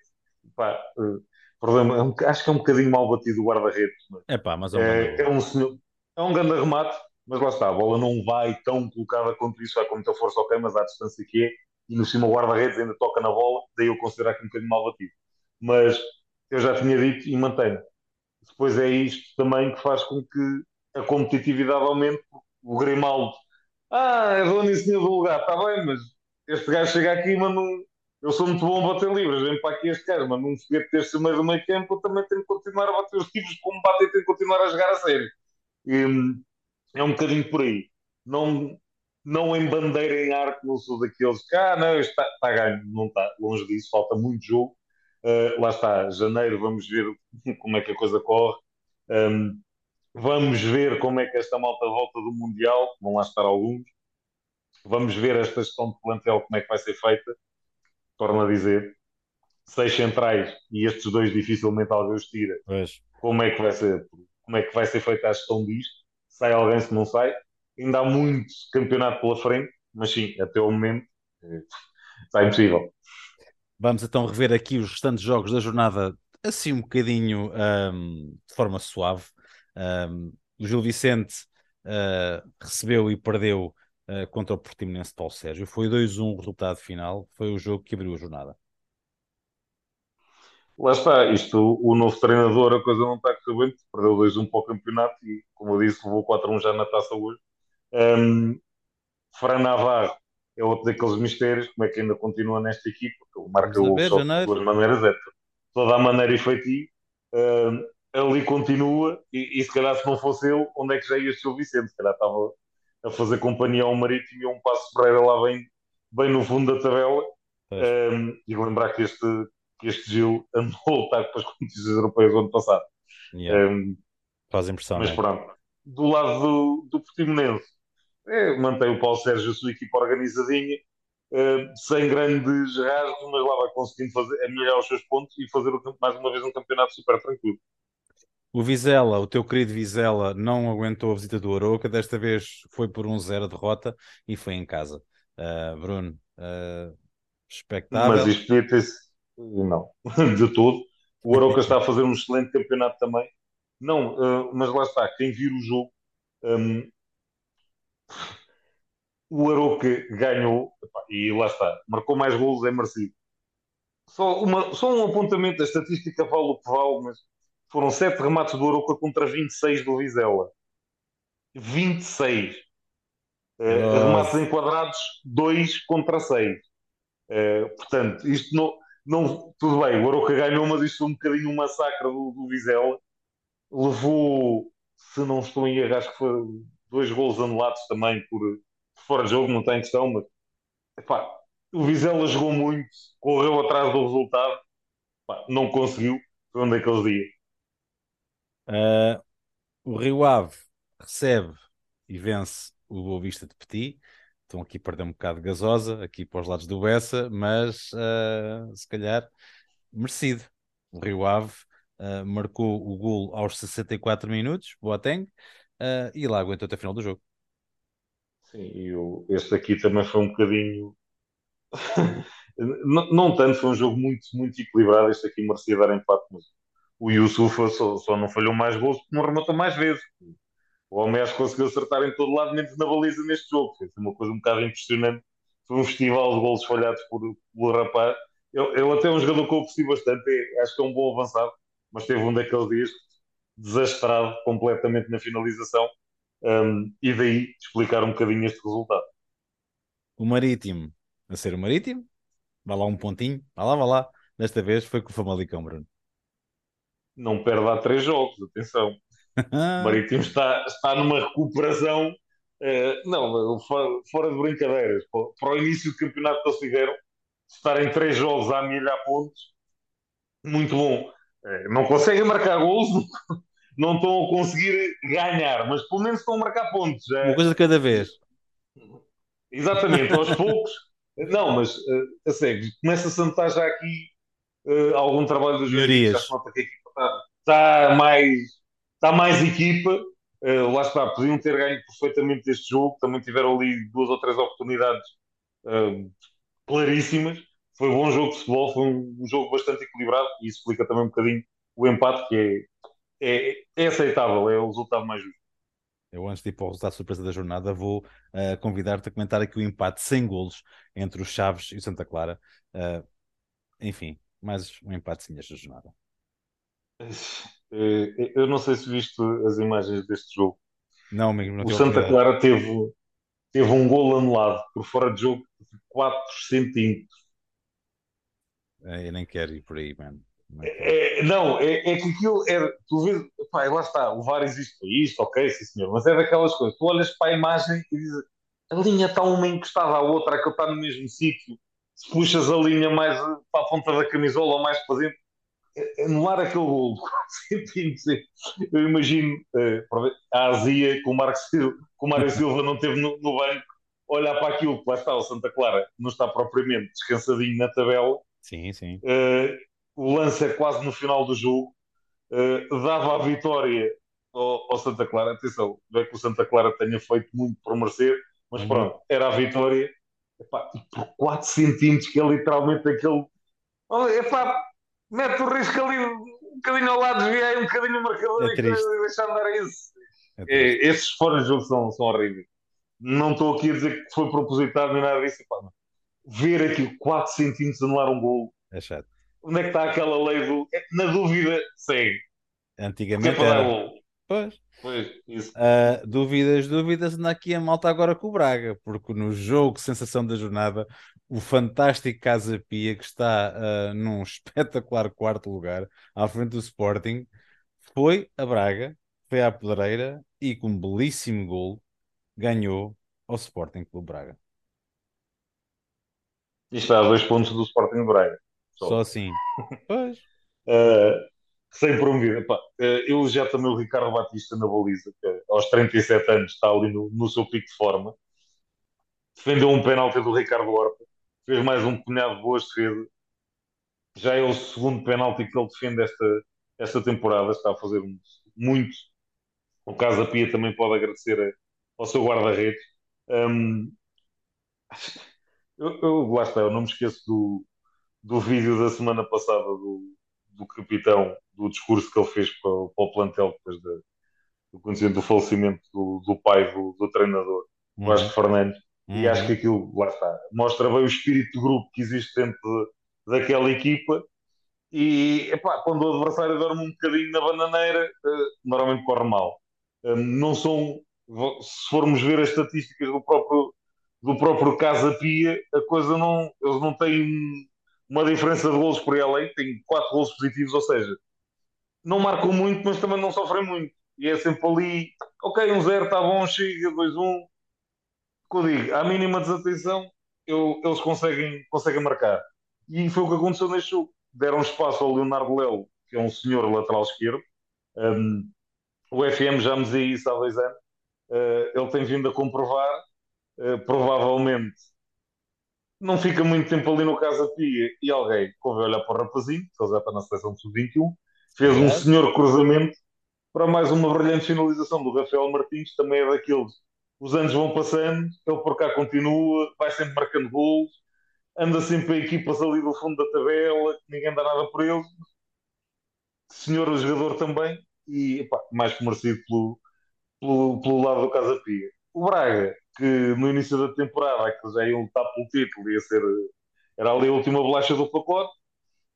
Pá, uh, problema, é acho que é um bocadinho mal batido o guarda-redes. É pá, mas é, é, é um senhor, é um grande remate, mas lá está, a bola não vai tão colocada quanto isso, vai com muita força, ok, mas à distância que é, e no cima o guarda-redes ainda toca na bola, daí eu considerar que é um bocadinho mal batido. Mas eu já tinha dito e mantenho. Depois é isto também que faz com que a competitividade aumente. O Grimaldo, ah, é dono e senhor do lugar, está bem, mas este gajo chega aqui e manda um. Eu sou muito bom a bater livros, vem para aqui este gajo, manda um foguete deste meio do meio campo, eu também tenho que continuar a bater os livros como bate e tenho que continuar a jogar a sério. E, hum, é um bocadinho por aí. Não, não arco, não sou daqueles que, ah, não, está, está ganho. Não está, longe disso, falta muito jogo. Uh, lá está, janeiro, vamos ver (laughs) como é que a coisa corre. Um, vamos ver como é que esta malta volta do Mundial, vão lá estar alguns. Vamos ver esta gestão de plantel, como é que vai ser feita. Torno a dizer, seis centrais e estes dois dificilmente alguém os tira. Pois. Como é que vai ser, como é que vai ser feita a gestão disto? sai alguém se não sai. Ainda há muito campeonato pela frente, mas sim, até o momento eh, está impossível. Vamos então rever aqui os restantes jogos da jornada, assim um bocadinho um, de forma suave. Um, o Gil Vicente uh, recebeu e perdeu uh, contra o Portimonense de Sérgio. Foi 2-1 o resultado final, foi o jogo que abriu a jornada. Lá está, isto, o novo treinador, a coisa não está a correr bem, perdeu 2-1 para o campeonato e, como eu disse, levou 4-1 já na taça hoje. Um, Fran Navarro é outro daqueles mistérios, como é que ainda continua nesta equipa, porque marca o só de duas maneiras, é toda a maneira e feitio. Um, ali continua, e, e, se calhar se não fosse ele, onde é que já ia ser o Vicente? Se calhar estava a fazer companhia ao Marítimo e um passo Pereira lá bem, bem no fundo da tabela. Um, e lembrar que este, que este Gil andou a lutar para as competições europeias do ano passado. Yeah. Um, Faz impressão. Mas é? pronto, do lado do, do Portimonense, é, mantém o Paulo Sérgio a sua equipa organizadinha, uh, sem grandes rasgos, mas lá vai conseguindo fazer, a melhorar os seus pontos e fazer mais uma vez um campeonato super tranquilo. O Vizela, o teu querido Vizela, não aguentou a visita do Aroca, desta vez foi por um zero derrota e foi em casa. Uh, Bruno, uh. Mas isto devia ter não, (laughs) de todo. O Aroca está a fazer um excelente campeonato também. Não, uh, mas lá está, quem vir o jogo, um, o Aroca ganhou e lá está, marcou mais golos, é merecido. Só, uma, só um apontamento, a estatística vale o que vale, mas foram 7 remates do Aroca contra 26 do Vizela. 26. Uh, remates enquadrados, 2 contra 6. Uh, eh, portanto, isto não não, tudo bem, o Aroca ganhou, mas isto foi um bocadinho um massacre do, do Vizela. Levou, se não estou em erro, acho que foi dois golos anulados também por, por fora de jogo, não tem questão, mas epá, o Vizela jogou muito, correu atrás do resultado, epá, não conseguiu. Foi um daqueles dias. Uh, o Rio Ave recebe e vence o Boa Vista de Petit estão aqui a perder um bocado de gasosa, aqui para os lados do Bessa, mas uh, se calhar merecido. O Rio Ave uh, marcou o gol aos 64 minutos, Boateng, uh, e lá aguentou até o final do jogo. Sim, e este aqui também foi um bocadinho. (laughs) não, não, tanto, foi um jogo muito, muito equilibrado. Este aqui merecia dar empate, mas o Yusufa só, só não falhou mais gols porque não rematou mais vezes. O que conseguiu acertar em todo lado, menos na baliza neste jogo. Foi uma coisa um bocado impressionante. Foi um festival de golos falhados por, pelo rapaz. Ele, até é um jogador que eu aprecio bastante, é, acho que é um bom avançado, mas teve um daqueles dias desastrado completamente na finalização. Um, e daí explicar um bocadinho este resultado. O Marítimo, a ser o Marítimo, vai lá um pontinho, vai lá, vai lá. Desta vez foi com o Famalicão, Bruno. Não perde há três jogos, atenção. o Marítimo está, está numa recuperação, uh, não, fora, de brincadeiras. Para, o início do campeonato que eles tiveram, estarem três jogos a amelhar pontos, muito bom. Uh, não conseguem marcar gols, (laughs) não estão a conseguir ganhar, mas pelo menos estão a marcar pontos. Uma coisa de cada vez. Exatamente, aos (laughs) poucos, Não, mas uh, a sério, começa-se a notar já aqui uh, algum trabalho dos Melhorias. Já se nota que a está, está mais, está mais equipa. Uh, lá está, podiam ter ganho perfeitamente este jogo. Também tiveram ali duas ou três oportunidades uh, claríssimas. Foi um bom jogo de futebol, foi um, um, jogo bastante equilibrado e isso explica também um bocadinho o empate, que é, é, é aceitável, é o resultado mais justo. Eu, antes de ir para o resultado surpresa da jornada, vou uh, convidar-te a comentar aqui o empate sem golos entre os Chaves e o Santa Clara. Uh, enfim, mais um empate esta jornada. Eh, eu não sei se viste as imagens deste jogo. Não, mesmo. o Santa Clara teve, teve um gol anulado por fora de jogo de 4 centímetros. Eu nem quero ir por aí, mano. É, não, é, é, que aquilo era. Tu vês, pá, lá está, o VAR existe para isto, ok, sim senhor, mas é daquelas coisas. Tu olhas para a imagem e dizes a linha está uma encostada à outra, aquilo está no mesmo sítio. Se puxas a linha mais para a ponta da camisola ou mais para dentro, anular aquele gol (laughs) eu imagino uh, a azia que o Marco Silva, o Mário Silva não teve no, no banco, olhar para aquilo que lá está o Santa Clara, não está propriamente descansadinho na tabela. Sim, sim. Uh, o lance é quase no final do jogo, uh, dava a vitória ao, ao, Santa Clara. Atenção, não é que o Santa Clara tenha feito muito por merecer, mas uhum. pronto, era a vitória. Epá, e por 4 centímetros, que é literalmente aquele. Oh, epá, mete o risco ali um bocadinho ao lado, desvia aí um bocadinho o marcador é e deixa andar isso. É, esses fora de jogo são, são horríveis. Não estou aqui a dizer que foi propositado nem nada disso. Epá, ver aquilo 4 centímetros anular um gol. É chato onde é que está aquela lei do. É, na dúvida, segue. Antigamente era. Pois. Pois, isso. Uh, dúvidas, dúvidas, anda aqui a malta agora com o Braga, porque no jogo sensação da jornada, o fantástico Casa Pia, que está uh, num (laughs) espetacular quarto lugar, à frente do Sporting, foi a Braga, foi à Pedreira e com um belíssimo gol ganhou ao Sporting Clube Braga. E está a dois pontos do Sporting Braga. Só, Só assim. (laughs) pois. Uh, sem promover. Epá, uh, eu já também o Ricardo Batista na baliza, que aos 37 anos está ali no, no seu pico de forma. Defendeu um penalti do Ricardo Horta, fez mais um punhado de boas defesas. Já é o segundo penalti que ele defende esta, esta temporada, está a fazer muito. O Casa Pia também pode agradecer ao seu guarda-redes. Um, eu, eu, lá está, eu não me esqueço do, do vídeo da semana passada do, do capitão, do discurso que ele fez para, para o plantel depois de, do conhecimento do falecimento do, do pai do, do treinador, uhum. Vasco Fernandes, uhum. e acho que aquilo, lá está, mostra bem o espírito de grupo que existe dentro de, daquela equipa. E epá, quando o adversário dorme um bocadinho na bananeira, uh, normalmente corre mal. Um, não são, se formos ver as estatísticas do próprio, do próprio Casa Pia, a coisa não, eles não têm uma diferença de gols por LA, tem 4 gols positivos, ou seja, não marcam muito, mas também não sofrem muito. E é sempre ali, ok, um 0 está bom, chega, 2-1. Um. eu digo, à mínima desatenção, eu, eles conseguem, conseguem marcar. E foi o que aconteceu neste jogo. Deram espaço ao Leonardo Lelo, que é um senhor lateral esquerdo. Um, o FM já me dizia isso há dois anos. Uh, ele tem vindo a comprovar, uh, provavelmente não fica muito tempo ali no Casa Pia e alguém convém olhar para o rapazinho, que ele já está na seleção de sub-21, fez um senhor cruzamento para mais uma brilhante finalização do Rafael Martins, também é daqueles. Os anos vão passando, ele por cá continua, vai sempre marcando gols, anda sempre a equipas ali do fundo da tabela, ninguém dá nada por ele. Senhor jogador também, e epá, mais que merecido pelo, pelo, pelo lado do Casa Pia. O Braga que no início da temporada que já iam lutar pelo título, ia ser, era ali a última bolacha do pacote.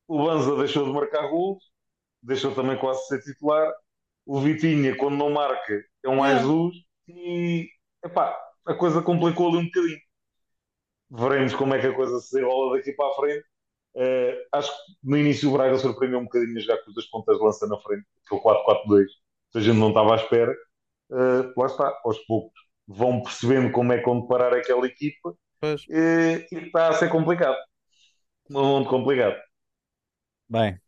O Banza deixou de marcar gols, deixou também quase de ser titular. O Vitinha, quando não marca, é um mais luz e epá, a coisa complicou ali um bocadinho. Veremos como é que a coisa se desenrola daqui para a frente. Uh, acho que no início o Braga surpreendeu um bocadinho a jogar com as pontas de lança na frente, aquele 4-4-2, a gente não estava à espera. Uh, lá está, aos poucos vão percebendo como é que vão parar aquela equipa e, e, está a ser complicado. Muito complicado. Bem,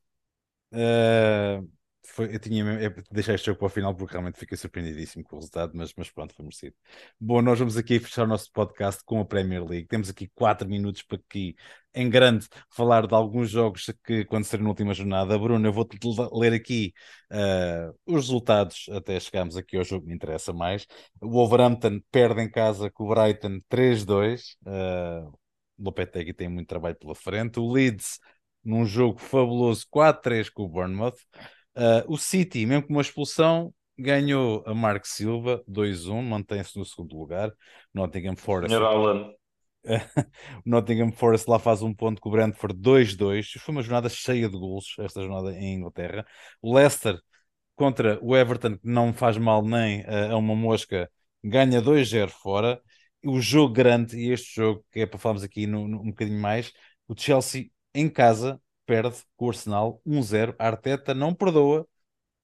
uh, foi, eu tinha eu deixei este jogo para o final porque realmente fiquei surpreendidíssimo com o resultado, mas, mas pronto, foi merecido. Bom, nós vamos aqui fechar o nosso podcast com a Premier League. Temos aqui 4 minutos para aqui, em grande, falar de alguns jogos que aconteceram na última jornada. Bruno, eu vou-te ler aqui uh, os resultados até chegarmos aqui ao jogo que me interessa mais. O Wolverhampton perde em casa com o Brighton 3-2. Uh, o Lopetegui tem muito trabalho pela frente. O Leeds num jogo fabuloso 4-3 com o Bournemouth. Uh, o City, mesmo com uma expulsão, ganhou a Mark Silva 2-1, mantém-se no segundo lugar. Nottingham Forest. o (laughs) Nottingham Forest lá faz um ponto com o Brentford 2-2. Foi uma jornada cheia de gols, esta jornada em Inglaterra. O Leicester contra o Everton, que não faz mal nem a uma mosca, ganha 2-0 fora. O jogo grande, e este jogo que é para falarmos aqui no, no, um bocadinho mais, o Chelsea em casa perde com o Arsenal 1-0. Arteta não perdoa,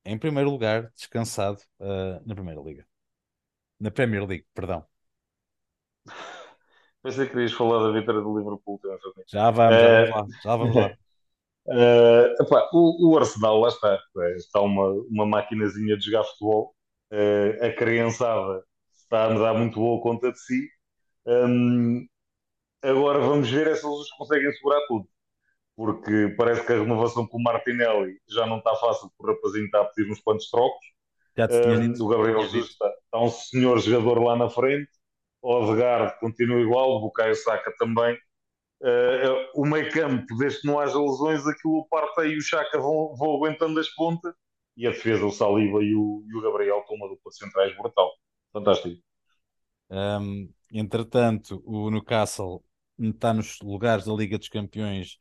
em primeiro lugar, descansado uh, na Primeira Liga. Na Premier League, perdão. (laughs) Pensei que querias falar da vitória do Liverpool. Já vamos, já vamos lá. Já vamos lá. Uh, (laughs) epá, o, o, Arsenal, lá está. Está uma, uma maquinazinha de jogar futebol. Uh, a criançada está a dar muito boa conta de si. Um, agora vamos ver se eles conseguem segurar tudo porque parece que a renovação com o Martinelli já não está fácil, porque o rapazinho está a pedir uns quantos trocos. Já te um, o Gabriel Jesus está, está, um senhor jogador lá na frente, o Odegaard continua igual, o Bukayo Saka também. Uh, o meio campo, desde que não haja lesões, aquilo o Parta e o Chaka vão, vão aguentando as pontas, e a defesa, o Saliba e o, e o Gabriel, com uma dupla de centrais brutal. Fantástico. Um, entretanto, o Newcastle está nos lugares da Liga dos Campeões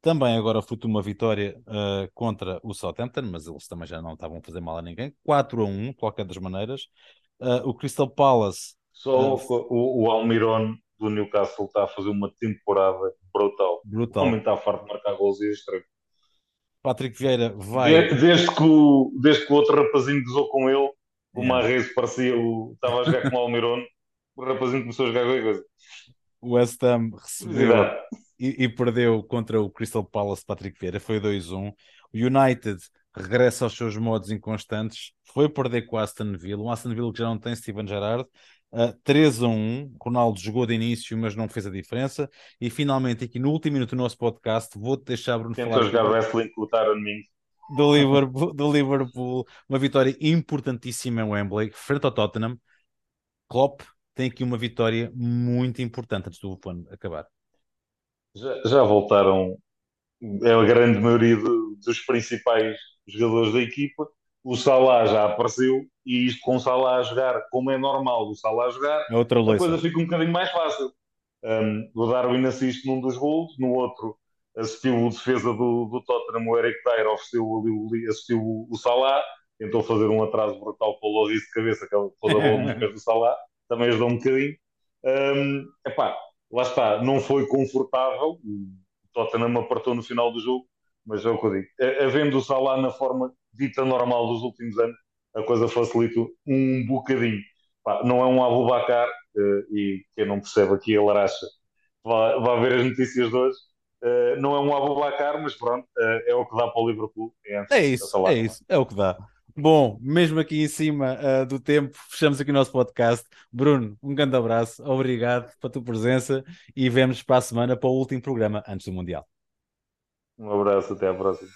também agora fruto de uma vitória uh, contra o Southampton, mas eles também já não estavam a fazer mal a ninguém. 4 a 1, de qualquer das maneiras. Uh, o Crystal Palace. Só uh, o, o Almiron do Newcastle está a fazer uma temporada brutal. Brutal. Homem está farto de marcar gols e é estranho. Patrick Vieira vai. Desde que o, desde que o outro rapazinho gozou com ele, o. Marrez parecia o. estava a jogar com o Almiron, o rapazinho começou a jogar qualquer coisa. O West Ham recebeu e, e, perdeu contra o Crystal Palace Patrick Vieira, foi 2-1. O United regressa aos seus modos inconstantes, foi perder com o Aston Villa, um Aston Villa que já não tem Steven Gerrard, uh, 3 1. Ronaldo jogou de início, mas não fez a diferença. E finalmente, aqui no último minuto do nosso podcast, vou-te deixar, Bruno, Tenta falar. jogar wrestling com o Taron Mings. Do Liverpool, do Liverpool, uma vitória importantíssima em Wembley, frente ao Tottenham. Klopp tem aqui uma vitória muito importante antes do ano acabar. Já, já voltaram é a grande maioria de, dos principais jogadores da equipa. O Salah já apareceu e isto com o Salah a jogar, como é normal o Salah a jogar, é outra a coisa fica um bocadinho mais fácil. Um, o Darwin assiste num dos gols, no outro assistiu o defesa do, do Tottenham, o Eric Dyer, ofereceu ali, assistiu o, o Salah, tentou fazer um atraso brutal para o Loris de cabeça, que pôs a bola (laughs) nos pés do Salah, também ajudou um bocadinho. Um, epá, lá está, não foi confortável. O Tottenham apertou no final do jogo, mas é o que eu digo. Havendo o Salah na forma dita normal dos últimos anos, a coisa facilita um bocadinho. Pá, não é um Abubacar, uh, e quem não percebe aqui a laracha vai, vai ver as notícias de hoje. Uh, não é um Abubacar, mas pronto, uh, é o que dá para o Liverpool. É isso, é isso, é o que dá. Bom, mesmo aqui em cima uh, do tempo, fechamos aqui o nosso podcast. Bruno, um grande abraço, obrigado pela tua presença e vemos para a semana para o último programa antes do Mundial. Um abraço, até à próxima.